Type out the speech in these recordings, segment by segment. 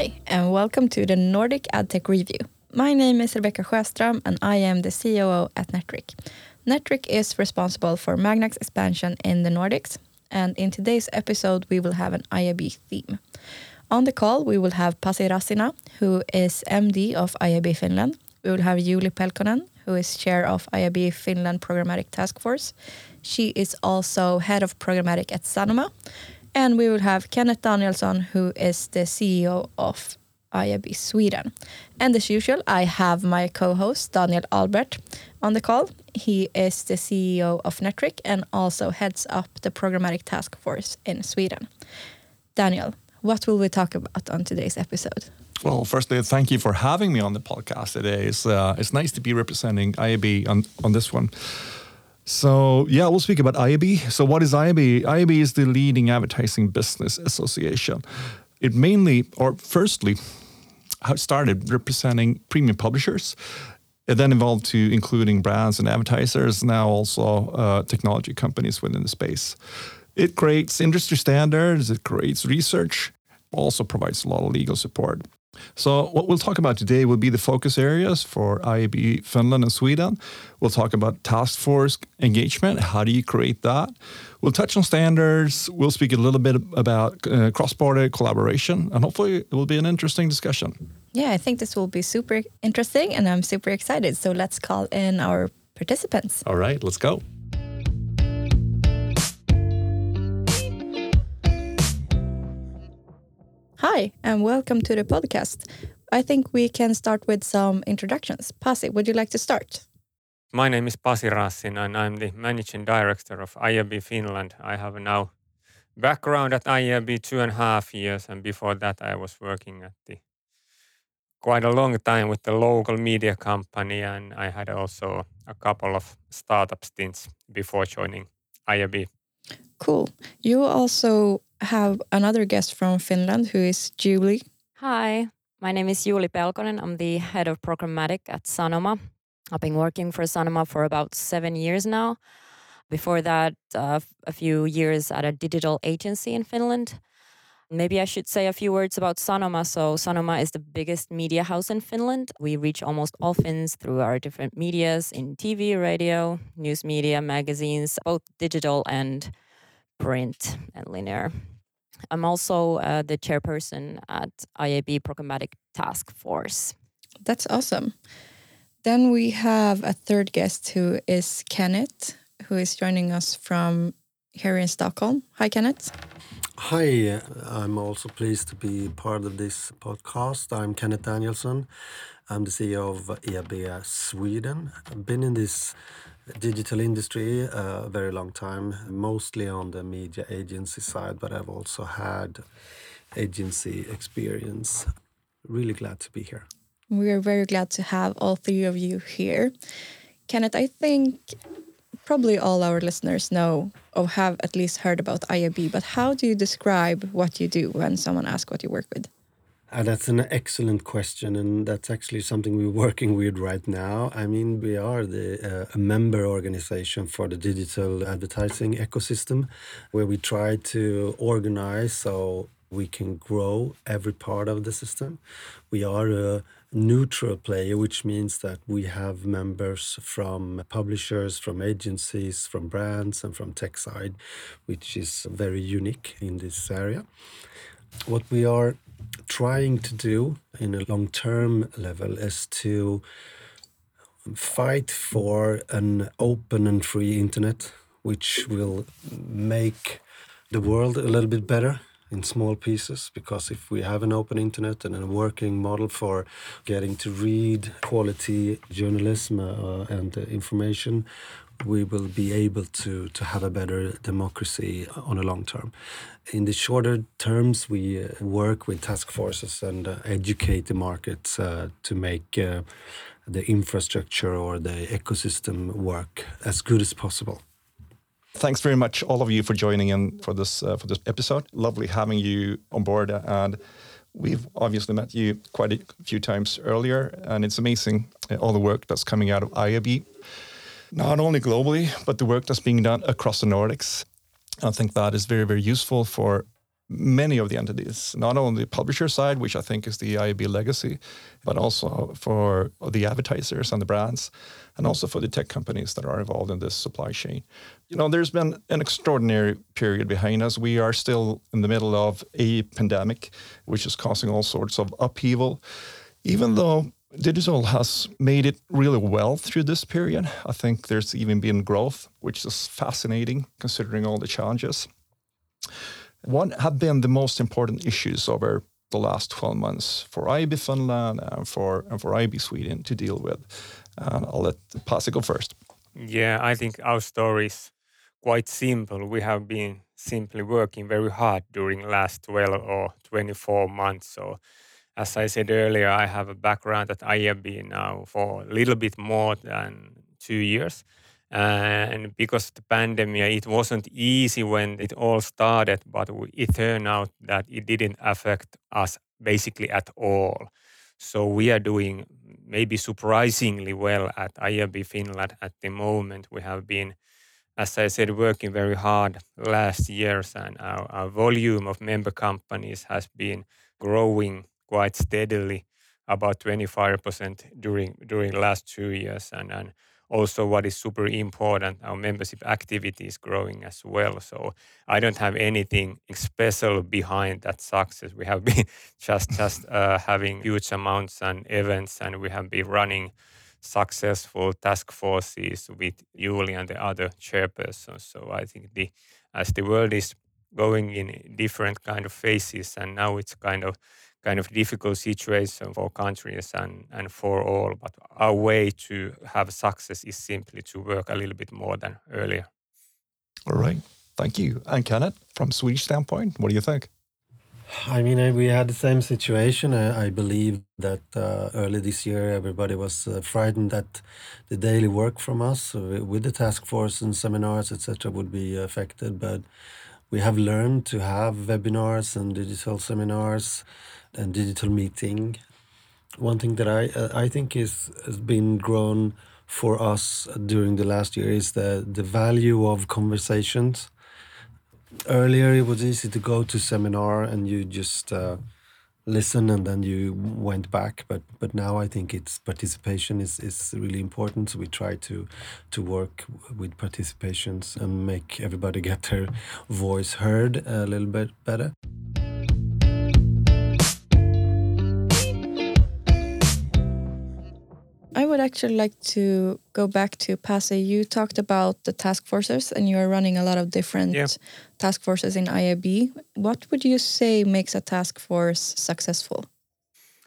Hi, and welcome to the Nordic AdTech Review. My name is Rebecca Sjöström, and I am the COO at Netric. Netric is responsible for Magnac's expansion in the Nordics, and in today's episode, we will have an IAB theme. On the call, we will have Pasi Rassina, who is MD of IAB Finland. We will have Juuli Pelkonen, who is chair of IAB Finland Programmatic Task Force. She is also head of programmatic at Sanoma. And we will have Kenneth Danielsson, who is the CEO of IAB Sweden. And as usual, I have my co-host Daniel Albert on the call. He is the CEO of Netric and also heads up the programmatic task force in Sweden. Daniel, what will we talk about on today's episode? Well, firstly, thank you for having me on the podcast today. It's, uh, it's nice to be representing IAB on, on this one. So, yeah, we'll speak about IAB. So, what is IAB? IAB is the leading advertising business association. It mainly, or firstly, started representing premium publishers. It then evolved to including brands and advertisers, now also uh, technology companies within the space. It creates industry standards, it creates research, also provides a lot of legal support. So, what we'll talk about today will be the focus areas for IAB Finland and Sweden. We'll talk about task force engagement. How do you create that? We'll touch on standards. We'll speak a little bit about uh, cross border collaboration, and hopefully, it will be an interesting discussion. Yeah, I think this will be super interesting, and I'm super excited. So, let's call in our participants. All right, let's go. Hi, and welcome to the podcast. I think we can start with some introductions. Pasi, would you like to start? My name is Pasi Rassin, and I'm the managing director of IAB Finland. I have now background at IAB two and a half years, and before that, I was working at the quite a long time with the local media company, and I had also a couple of startup stints before joining IAB. Cool. You also have another guest from Finland who is Julie. Hi, my name is Julie Pelkonen. I'm the head of programmatic at Sanoma. I've been working for Sanoma for about seven years now. Before that, uh, a few years at a digital agency in Finland. Maybe I should say a few words about Sanoma. So, Sanoma is the biggest media house in Finland. We reach almost all Finns through our different medias in TV, radio, news media, magazines, both digital and print and linear. I'm also uh, the chairperson at IAB Programmatic Task Force. That's awesome. Then we have a third guest who is Kenneth, who is joining us from here in Stockholm. Hi, Kenneth. Hi, I'm also pleased to be part of this podcast. I'm Kenneth Danielsson. I'm the CEO of IAB Sweden. I've been in this digital industry a very long time, mostly on the media agency side, but I've also had agency experience. Really glad to be here. We are very glad to have all three of you here. Kenneth, I think probably all our listeners know or have at least heard about IAB, but how do you describe what you do when someone asks what you work with? Uh, that's an excellent question, and that's actually something we're working with right now. I mean, we are the uh, a member organization for the digital advertising ecosystem, where we try to organize so we can grow every part of the system. We are a neutral player, which means that we have members from publishers, from agencies, from brands, and from tech side, which is very unique in this area. What we are trying to do in a long term level is to fight for an open and free internet, which will make the world a little bit better in small pieces because if we have an open internet and a working model for getting to read quality journalism uh, and uh, information we will be able to, to have a better democracy on a long term. In the shorter terms, we uh, work with task forces and uh, educate the markets uh, to make the infrastructure or the ecosystem work as good as possible. Thanks very much, all of you, for joining in for this uh, for this episode. Lovely having you on board, and we've obviously met you quite a few times earlier, and it's amazing all the work that's coming out of IAB not only globally, but the work that's being done across the Nordics. I think that is very, very useful for many of the entities, not only the publisher side, which I think is the IAB legacy, but also for the advertisers and the brands, and also for the tech companies that are involved in this supply chain. You know, there's been an extraordinary period behind us. We are still in the middle of a pandemic, which is causing all sorts of upheaval. Even though digital has made it really well through this period, I think there's even been growth, which is fascinating considering all the challenges. What have been the most important issues over the last 12 months for IAB Finland and for and for IAB Sweden to deal with? And I'll let Pasi go first. Yeah, I think our story is quite simple. We have been simply working very hard during last 12 or 24 months. So as I said earlier, I have a background at IAB now for a little bit more than two years. And because of the pandemic, it wasn't easy when it all started, but it turned out that it didn't affect us basically at all. So we are doing maybe surprisingly well at IAB Finland at the moment. We have been, as I said, working very hard last years, and our, our volume of member companies has been growing quite steadily, about 25% during during last two years, and and also what is super important, our membership activity is growing as well. So I don't have anything special behind that success. We have been just just uh, having huge amounts and events, and we have been running successful task forces with Julie and the other chairpersons. So I think the as the world is going in different kind of phases, and now it's kind of kind of difficult situation for countries and, and for all. But our way to have success is simply to work a little bit more than earlier. All right. Thank you. And Kenneth, from Swedish standpoint, what do you think? I mean, we had the same situation. I, I believe that uh, early this year, everybody was uh, frightened that the daily work from us uh, with the task force and seminars, etc., would be affected. But we have learned to have webinars and digital seminars and digital meeting. One thing that I uh, I think is has been grown for us during the last year is the the value of conversations. Earlier, it was easy to go to seminar and you just uh, listen and then you went back. But but now I think it's participation is, is really important. So we try to to work with participations and make everybody get their voice heard a little bit better. I would actually like to go back to Pasi. You talked about the task forces and you are running a lot of different yeah. task forces in IAB. What would you say makes a task force successful?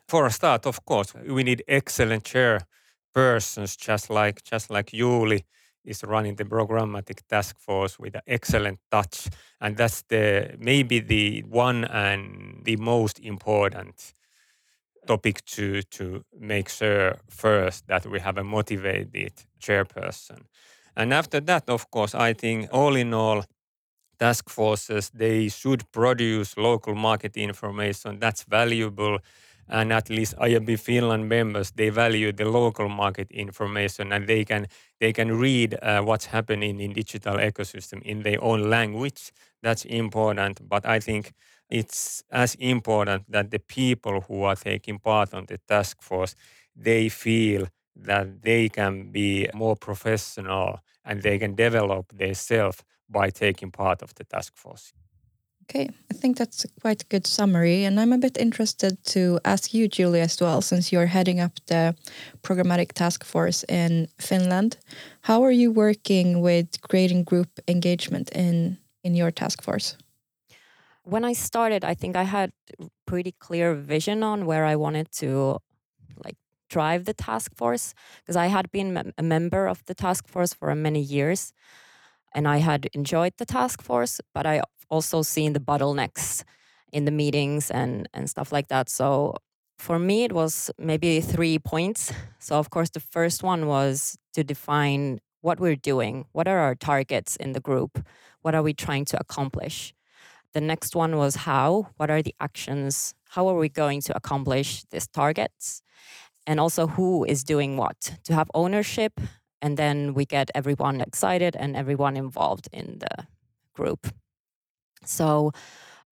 For a start, of course, we need excellent chairpersons, just like just like Julie is running the programmatic task force with an excellent touch, and that's the maybe the one and the most important topic to to make sure first that we have a motivated chairperson. And after that, of course, I think all in all, task forces they should produce local market information that's valuable. And at least IAB Finland members they value the local market information and they can they can read uh, what's happening in digital ecosystem in their own language. That's important. But I think it's as important that the people who are taking part on the task force they feel that they can be more professional and they can develop themselves by taking part of the task force. Okay, I think that's a quite good summary. And I'm a bit interested to ask you, Julie, as well, since you're heading up the programmatic task force in Finland. How are you working with creating group engagement in, in your task force? When I started, I think I had pretty clear vision on where I wanted to like drive the task force because I had been a member of the task force for many years and I had enjoyed the task force, but I also seen the bottlenecks in the meetings and and stuff like that. So for me it was maybe three points. So of course the first one was to define what we're doing, what are our targets in the group, what are we trying to accomplish the next one was how, what are the actions, how are we going to accomplish these targets? And also who is doing what, to have ownership. And then we get everyone excited and everyone involved in the group. So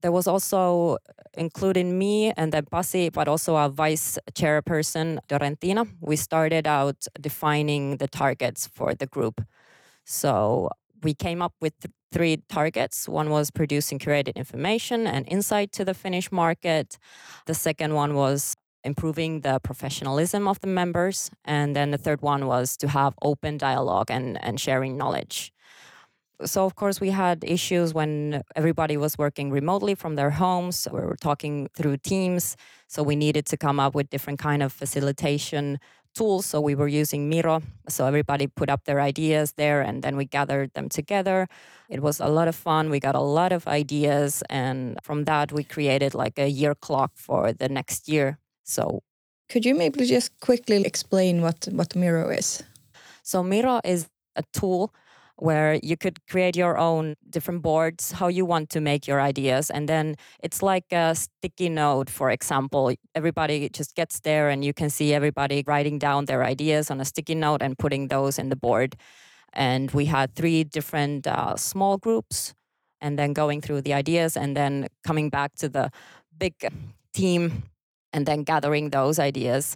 there was also including me and then Pasi, but also our vice chairperson, Dorentina. We started out defining the targets for the group. So we came up with th- three targets. One was producing curated information and insight to the Finnish market. The second one was improving the professionalism of the members. And then the third one was to have open dialogue and, and sharing knowledge. So, of course, we had issues when everybody was working remotely from their homes. We were talking through Teams. So, we needed to come up with different kind of facilitation tools. So, we were using Miro. So, everybody put up their ideas there and then we gathered them together. It was a lot of fun. We got a lot of ideas. And from that, we created like a year clock for the next year. So, Could you maybe just quickly explain what, what Miro is? so Miro is a tool where you could create your own different boards, how you want to make your ideas. And then it's like a sticky note, for example. Everybody just gets there and you can see everybody writing down their ideas on a sticky note and putting those in the board. And we had three different uh, small groups and then going through the ideas and then coming back to the big team and then gathering those ideas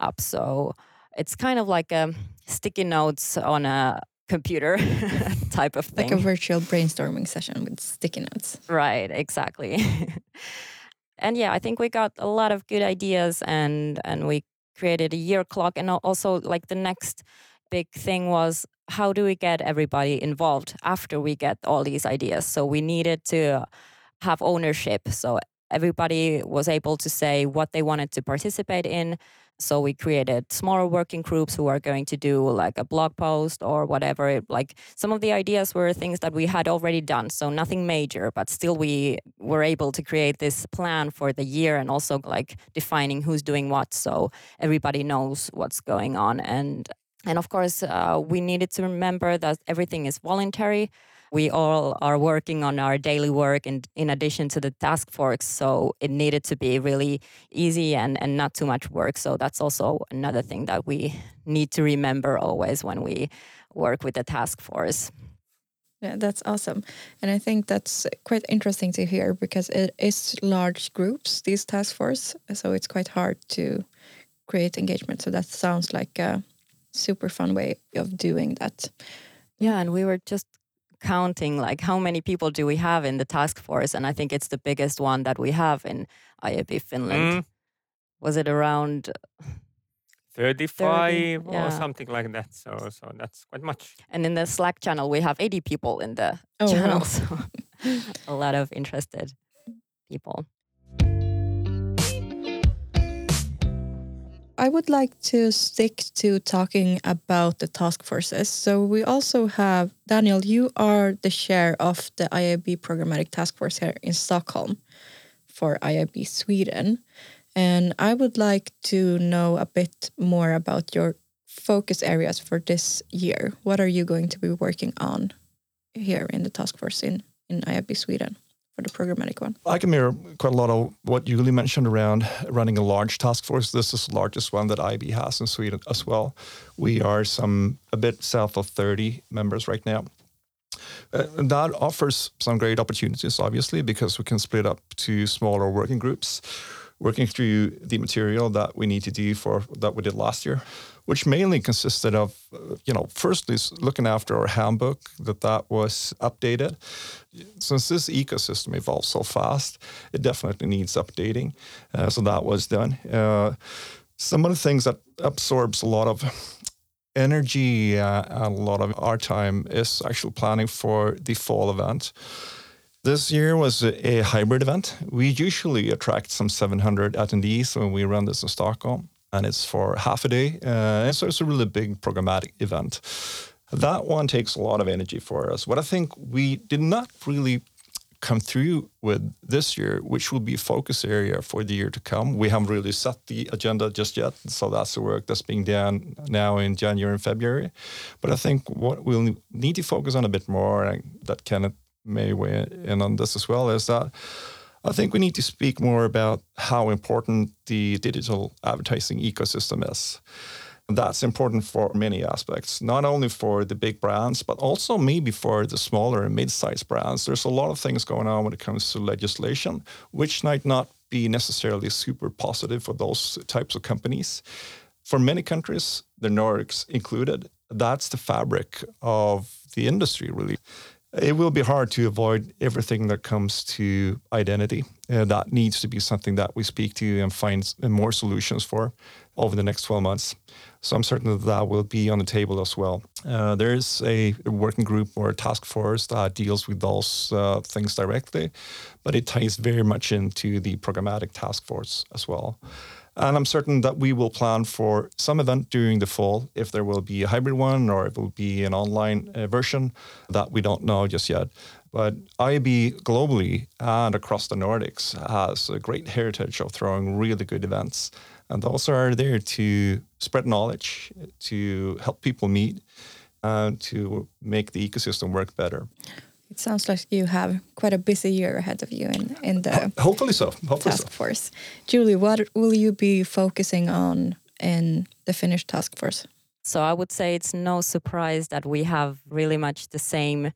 up. So it's kind of like a sticky notes on a computer type of thing. Like a virtual brainstorming session with sticky notes. Right, exactly. and yeah, I think we got a lot of good ideas and and we created a year clock and also like the next big thing was how do we get everybody involved after we get all these ideas? So we needed to have ownership. So everybody was able to say what they wanted to participate in. So we created smaller working groups who are going to do like a blog post or whatever. Like some of the ideas were things that we had already done, so nothing major, but still we were able to create this plan for the year and also like defining who's doing what, so everybody knows what's going on. And and of course, uh, we needed to remember that everything is voluntary we all are working on our daily work and in addition to the task force. So it needed to be really easy and, and not too much work. So that's also another thing that we need to remember always when we work with the task force. Yeah, that's awesome. And I think that's quite interesting to hear because it is large groups, these task force. So it's quite hard to create engagement. So that sounds like a super fun way of doing that. Yeah, and we were just counting like how many people do we have in the task force and i think it's the biggest one that we have in iab finland mm. was it around 35 30, yeah. or something like that so so that's quite much and in the slack channel we have 80 people in the oh, channel wow. so a lot of interested people I would like to stick to talking about the task forces. So we also have Daniel, you are the chair of the IAB programmatic task force here in Stockholm for IAB Sweden. And I would like to know a bit more about your focus areas for this year. What are you going to be working on here in the task force in, in IAB Sweden? For the programmatic one. I can mirror quite a lot of what Julie mentioned around running a large task force. This is the largest one that IAB has in Sweden as well. We are some a bit south of 30 members right now. Uh, that offers some great opportunities, obviously, because we can split up to smaller working groups, working through the material that we need to do for that we did last year which mainly consisted of, uh, you know, firstly looking after our handbook that that was updated. Since this ecosystem evolves so fast, it definitely needs updating. Uh, so that was done. Uh, some of the things that absorbs a lot of energy uh, and a lot of our time is actually planning for the fall event. This year was a hybrid event. We usually attract some 700 attendees when we run this in Stockholm and it's for half a day. Uh, so it's a really big programmatic event. That one takes a lot of energy for us. What I think we did not really come through with this year, which will be a focus area for the year to come. We haven't really set the agenda just yet, so that's the work that's being done now in January and February. But I think what we'll need to focus on a bit more, and that Kenneth may weigh in on this as well, is that I think we need to speak more about how important the digital advertising ecosystem is. And That's important for many aspects, not only for the big brands, but also maybe for the smaller and mid sized brands. There's a lot of things going on when it comes to legislation, which might not be necessarily super positive for those types of companies. For many countries, the Nordics included, that's the fabric of the industry, really. It will be hard to avoid everything that comes to identity. Uh, that needs to be something that we speak to and find more solutions for over the next 12 months. So I'm certain that that will be on the table as well. Uh, there is a working group or a task force that deals with those uh, things directly, but it ties very much into the programmatic task force as well. And I'm certain that we will plan for some event during the fall, if there will be a hybrid one or it will be an online uh, version that we don't know just yet. But IAB globally and across the Nordics has a great heritage of throwing really good events. And those are there to spread knowledge, to help people meet, and to make the ecosystem work better. It sounds like you have quite a busy year ahead of you in, in the hopefully so. Hopefully task so. force. Julie, what will you be focusing on in the Finnish task force? So I would say it's no surprise that we have really much the same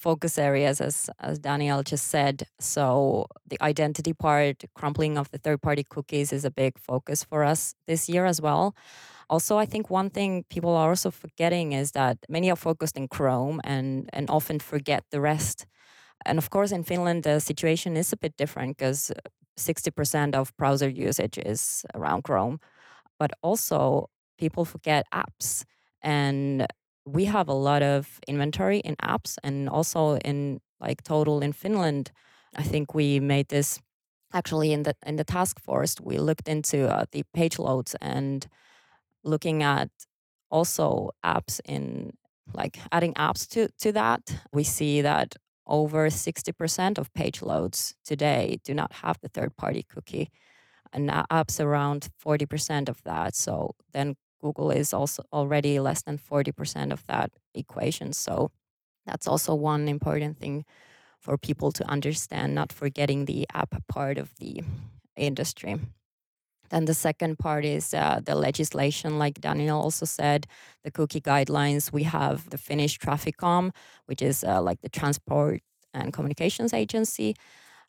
focus areas as as Daniel just said. So the identity part, crumpling of the third party cookies is a big focus for us this year as well. Also, I think one thing people are also forgetting is that many are focused in Chrome and, and often forget the rest. And of course, in Finland, the situation is a bit different because 60% uh, of browser usage is around Chrome. But also, people forget apps. And we have a lot of inventory in apps and also in like total in Finland. I think we made this actually in the in the task force. We looked into uh, the page loads and looking at also apps in like adding apps to, to that, we see that over 60% of page loads today do not have the third party cookie and apps around 40% of that. So then Google is also already less than 40% of that equation. So that's also one important thing for people to understand, not forgetting the app part of the industry. Then the second part is uh, the legislation, like Daniel also said, the cookie guidelines. We have the Finnish Traficom, which is uh, like the transport and communications agency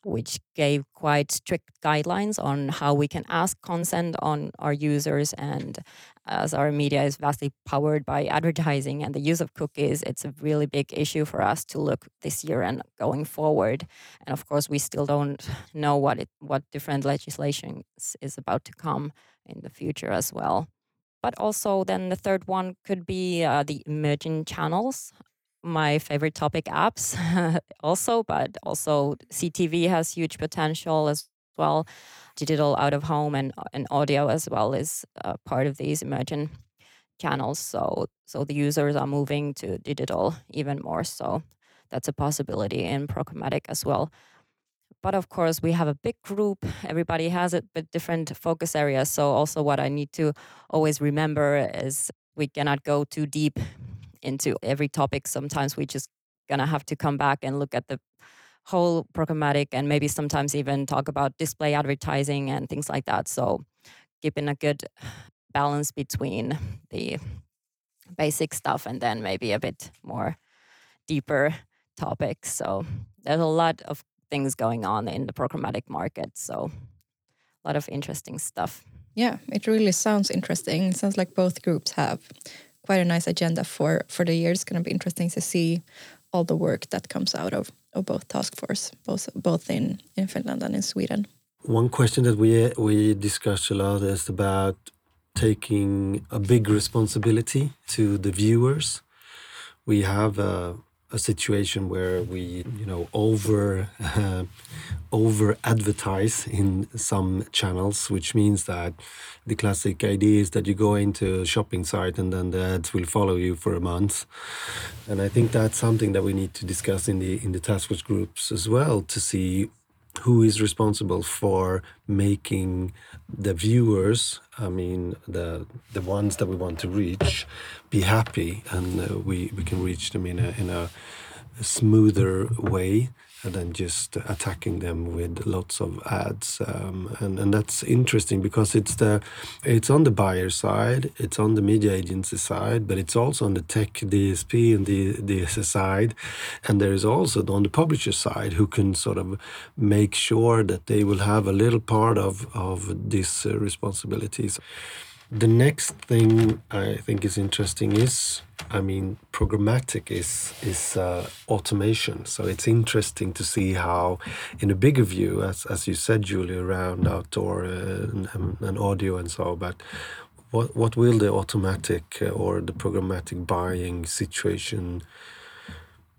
which gave quite strict guidelines on how we can ask consent on our users. And as our media is vastly powered by advertising and the use of cookies, it's a really big issue for us to look this year and going forward. And of course, we still don't know what it, what different legislation is about to come in the future as well. But also, then the third one could be uh, the emerging channels my favorite topic apps also, but also CTV has huge potential as well. Digital out of home and, and audio as well is part of these emerging channels. So, so the users are moving to digital even more. So that's a possibility in programmatic as well. But of course, we have a big group. Everybody has a bit different focus areas. So also what I need to always remember is we cannot go too deep into every topic. Sometimes we just gonna have to come back and look at the whole programmatic and maybe sometimes even talk about display advertising and things like that. So keeping a good balance between the basic stuff and then maybe a bit more deeper topics. So there's a lot of things going on in the programmatic market. So a lot of interesting stuff. Yeah, it really sounds interesting. It sounds like both groups have quite a nice agenda for for the year. It's going to be interesting to see all the work that comes out of, of both task force, both both in in Finland and in Sweden. One question that we we discussed a lot is about taking a big responsibility to the viewers. We have a a situation where we you know over uh, over advertise in some channels which means that the classic idea is that you go into a shopping site and then the ads will follow you for a month. And i think that's something that we need to discuss in the in the task force groups as well to see who is responsible for making the viewers i mean the the ones that we want to reach be happy and uh, we we can reach them in a in a, a smoother way than just attacking them with lots of ads. Um, and, and that's interesting because it's the it's on the buyer side, it's on the media agency side, but it's also on the tech DSP and the DSS side, and there is also on the publisher side who can sort of make sure that they will have a little part of of these responsibilities. The next thing I think is interesting is, I mean, programmatic is is uh, automation. So it's interesting to see how, in a bigger view, as as you said, Julie, around outdoor uh, and, and, audio and so. But what what will the automatic uh, or the programmatic buying situation?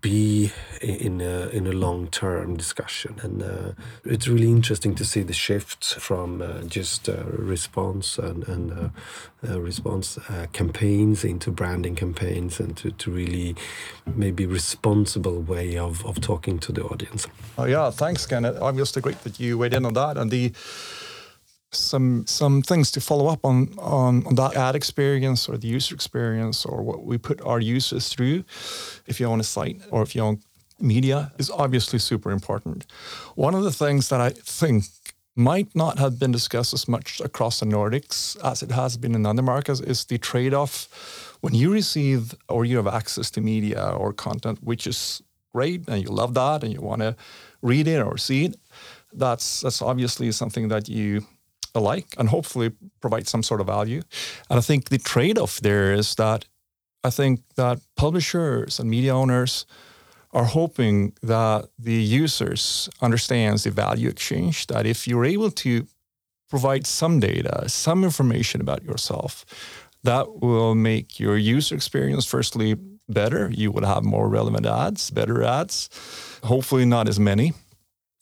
Be in a, in a long term discussion. And uh, it's really interesting to see the shift from uh, just uh, response and, and uh, uh, response uh, campaigns into branding campaigns and to, to really maybe responsible way of, of talking to the audience. Oh, yeah, thanks, Kenneth. I'm just great that you weighed in on that. And the some some things to follow up on, on on that ad experience or the user experience or what we put our users through if you own a site or if you own media is obviously super important. One of the things that I think might not have been discussed as much across the Nordics as it has been in other markets is the trade-off when you receive or you have access to media or content, which is great and you love that and you want to read it or see it. That's that's obviously something that you alike and hopefully provide some sort of value. And I think the trade off there is that I think that publishers and media owners are hoping that the users understands the value exchange that if you're able to provide some data, some information about yourself, that will make your user experience firstly better. You will have more relevant ads, better ads, hopefully not as many.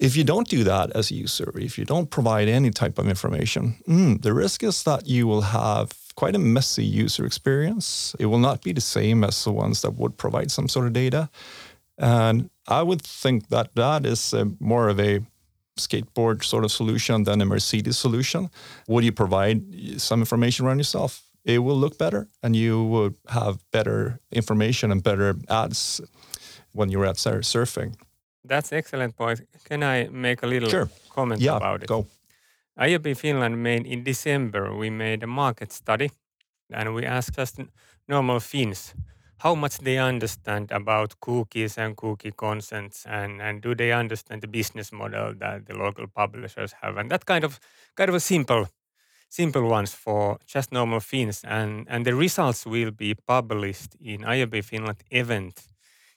If you don't do that as a user, if you don't provide any type of information, mm, the risk is that you will have quite a messy user experience. It will not be the same as the ones that would provide some sort of data. And I would think that that is a, more of a skateboard sort of solution than a Mercedes solution. Would you provide some information around yourself? It will look better and you will have better information and better ads when you're out surfing. That's excellent point. Can I make a little sure. comment yeah, about it? Go. IAB Finland made in December, we made a market study and we asked just normal Finns how much they understand about cookies and cookie consents and, and do they understand the business model that the local publishers have and that kind of kind of a simple simple ones for just normal Finns and, and the results will be published in IAB Finland event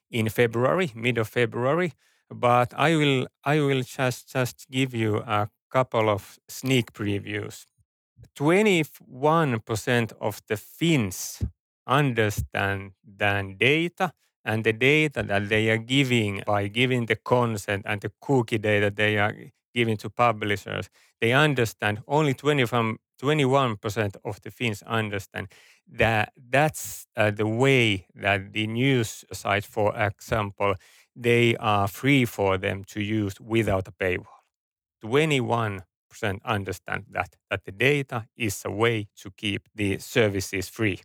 in February, mid of February but I will I will just just give you a couple of sneak previews. 21% of the Finns understand than data and the data that they are giving by giving the consent and the cookie data they are giving to publishers, they understand only 20 from 21% of the Finns understand that that's uh, the way that the news site, for example, they are free for them to use without a paywall. 21% understand that, that the data is a way to keep the services free.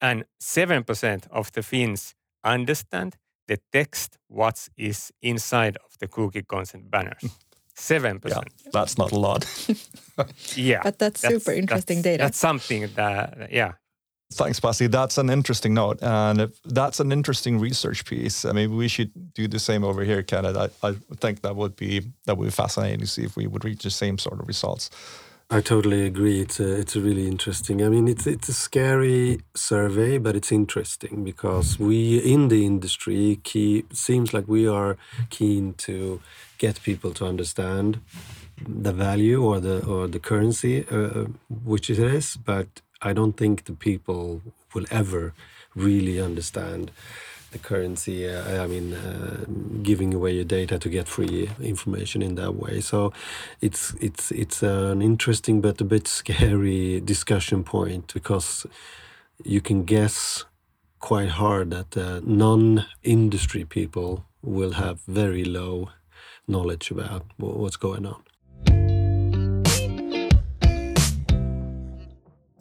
And 7% of the Finns understand the text what is inside of the cookie consent banners. 7%. Yeah, that's not a lot. yeah. But that's, that's super interesting that's, data. That's something that, yeah, Thanks, Pasi. That's an interesting note, and that's an interesting research piece. I mean, we should do the same over here, Kenneth. I, I think that would be that would be fascinating to see if we would reach the same sort of results. I totally agree. It's a, it's a really interesting. I mean, it's it's a scary survey, but it's interesting because we in the industry key seems like we are keen to get people to understand the value or the or the currency uh, which it is, but I don't think the people will ever really understand the currency. Uh, I mean, uh, giving away your data to get free information in that way. So it's it's it's an interesting but a bit scary discussion point because you can guess quite hard that uh, non-industry people will have very low knowledge about what's going on.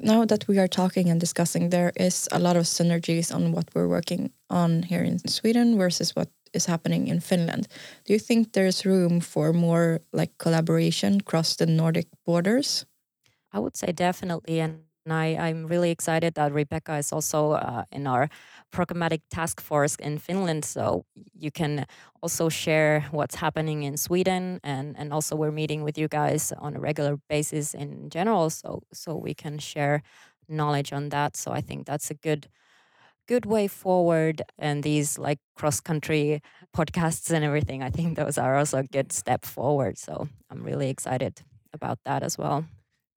Now that we are talking and discussing, there is a lot of synergies on what we're working on here in Sweden versus what is happening in Finland. Do you think there's room for more like collaboration across the Nordic borders? I would say definitely. And I, I'm really excited that Rebecca is also uh, in our programmatic task force in Finland. So you can also share what's happening in Sweden, and and also we're meeting with you guys on a regular basis in general. So so we can share knowledge on that. So I think that's a good good way forward and these like cross country podcasts and everything i think those are also a good step forward so i'm really excited about that as well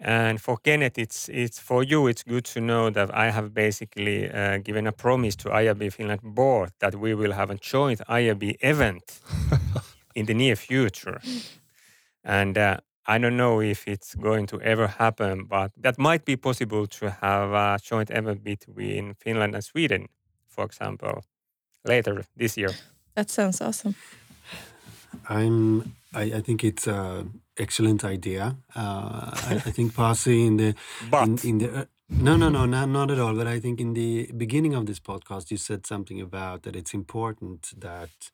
and for Kenneth, it's it's for you. It's good to know that I have basically uh, given a promise to IAB Finland board that we will have a joint IAB event in the near future. And uh, I don't know if it's going to ever happen, but that might be possible to have a joint event between Finland and Sweden, for example, later this year. That sounds awesome. I'm. I, I think it's an excellent idea. Uh, I, I, think Pasi in the but. in, in the uh, no no no not, not at all. But I think in the beginning of this podcast you said something about that it's important that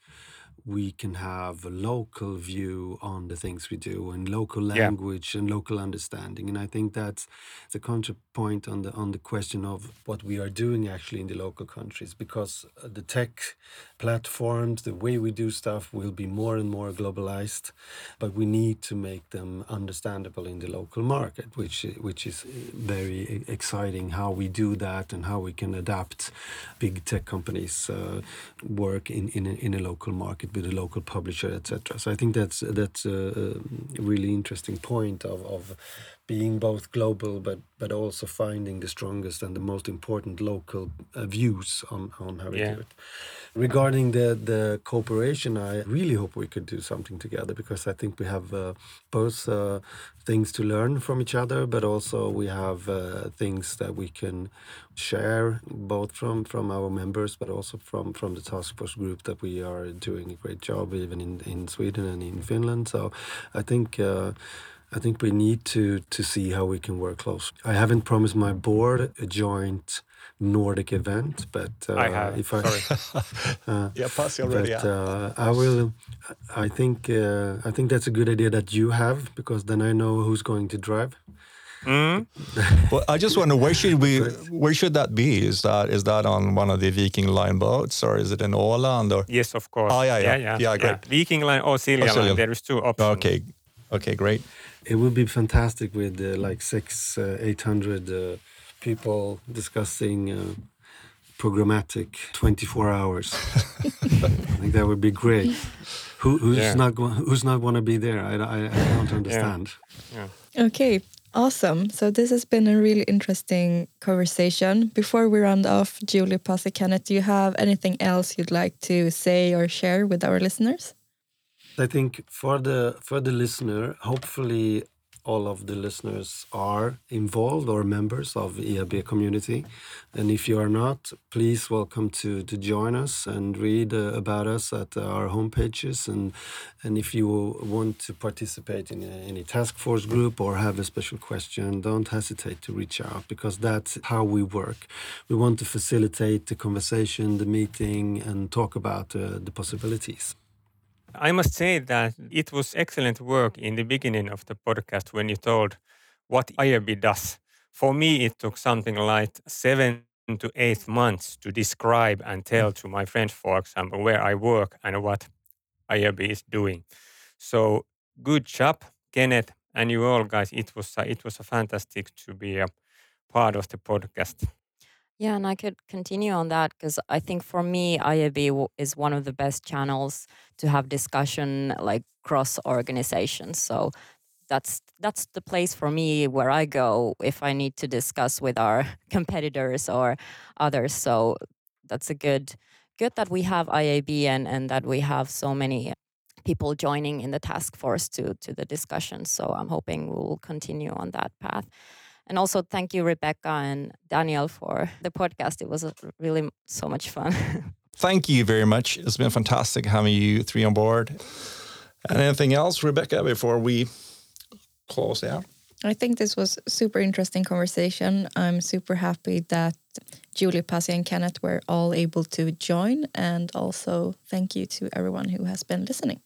we can have a local view on the things we do and local language yeah. and local understanding and i think that's the counterpoint on the on the question of what we are doing actually in the local countries because uh, the tech platforms the way we do stuff will be more and more globalized but we need to make them understandable in the local market which which is very exciting how we do that and how we can adapt big tech companies uh, work in in a, in a local market with a local publisher, etc. So I think that's that's a, a really interesting point of, of being both global but but also finding the strongest and the most important local uh, views on on how we yeah. do it. Regarding the the cooperation, I really hope we could do something together because I think we have uh, both uh, things to learn from each other, but also we have uh, things that we can share both from from our members, but also from from the task force group that we are doing a great job even in in Sweden and in Finland. So I think. I think we need to to see how we can work close. I haven't promised my board a joint Nordic event, but uh, I have. If I, uh, yeah, Pasi already. But uh, I will. I think uh, I think that's a good idea that you have because then I know who's going to drive. Mm. well, I just wonder where should we where should that be? Is that is that on one of the Viking Line boats or is it in Åland or? Yes, of course. Oh yeah, yeah, yeah, yeah. yeah great. Yeah. Viking Line or Silja Line. There is two options. Okay, okay, great. It would be fantastic with uh, like six, uh, eight hundred uh, people discussing uh, programmatic 24 hours. I think that would be great. Who, who's yeah. not who's not want to be there? I, I, I don't understand. Yeah. yeah. Okay, awesome. So this has been a really interesting conversation. Before we round off, Julie Pasi Kenneth, do you have anything else you'd like to say or share with our listeners? I think for the for the listener, hopefully all of the listeners are involved or members of IAB community. And if you are not, please welcome to, to join us and read uh, about us at our homepages. And, and if you want to participate in any task force group or have a special question, don't hesitate to reach out because that's how we work. We want to facilitate the conversation, the meeting, and talk about uh, the possibilities. I must say that it was excellent work in the beginning of the podcast when you told what IAB does. For me, it took something like seven to eight months to describe and tell mm. to my friends, for example, where I work and what IAB is doing. So good job, Kenneth, and you all guys. It was a, it was a fantastic to be a part of the podcast. Yeah, and I could continue on that because I think for me, IAB is one of the best channels to have discussion like cross organizations. So that's that's the place for me where I go if I need to discuss with our competitors or others. So that's a good good that we have IAB and and that we have so many people joining in the task force to to the discussion. So I'm hoping we'll continue on that path. And also, thank you, Rebecca and Daniel, for the podcast. It was uh, really so much fun. thank you very much. It's been fantastic having you three on board. And anything else, Rebecca, before we close out? I think this was super interesting conversation. I'm super happy that Julie, Pasi, and Kenneth were all able to join. And also, thank you to everyone who has been listening.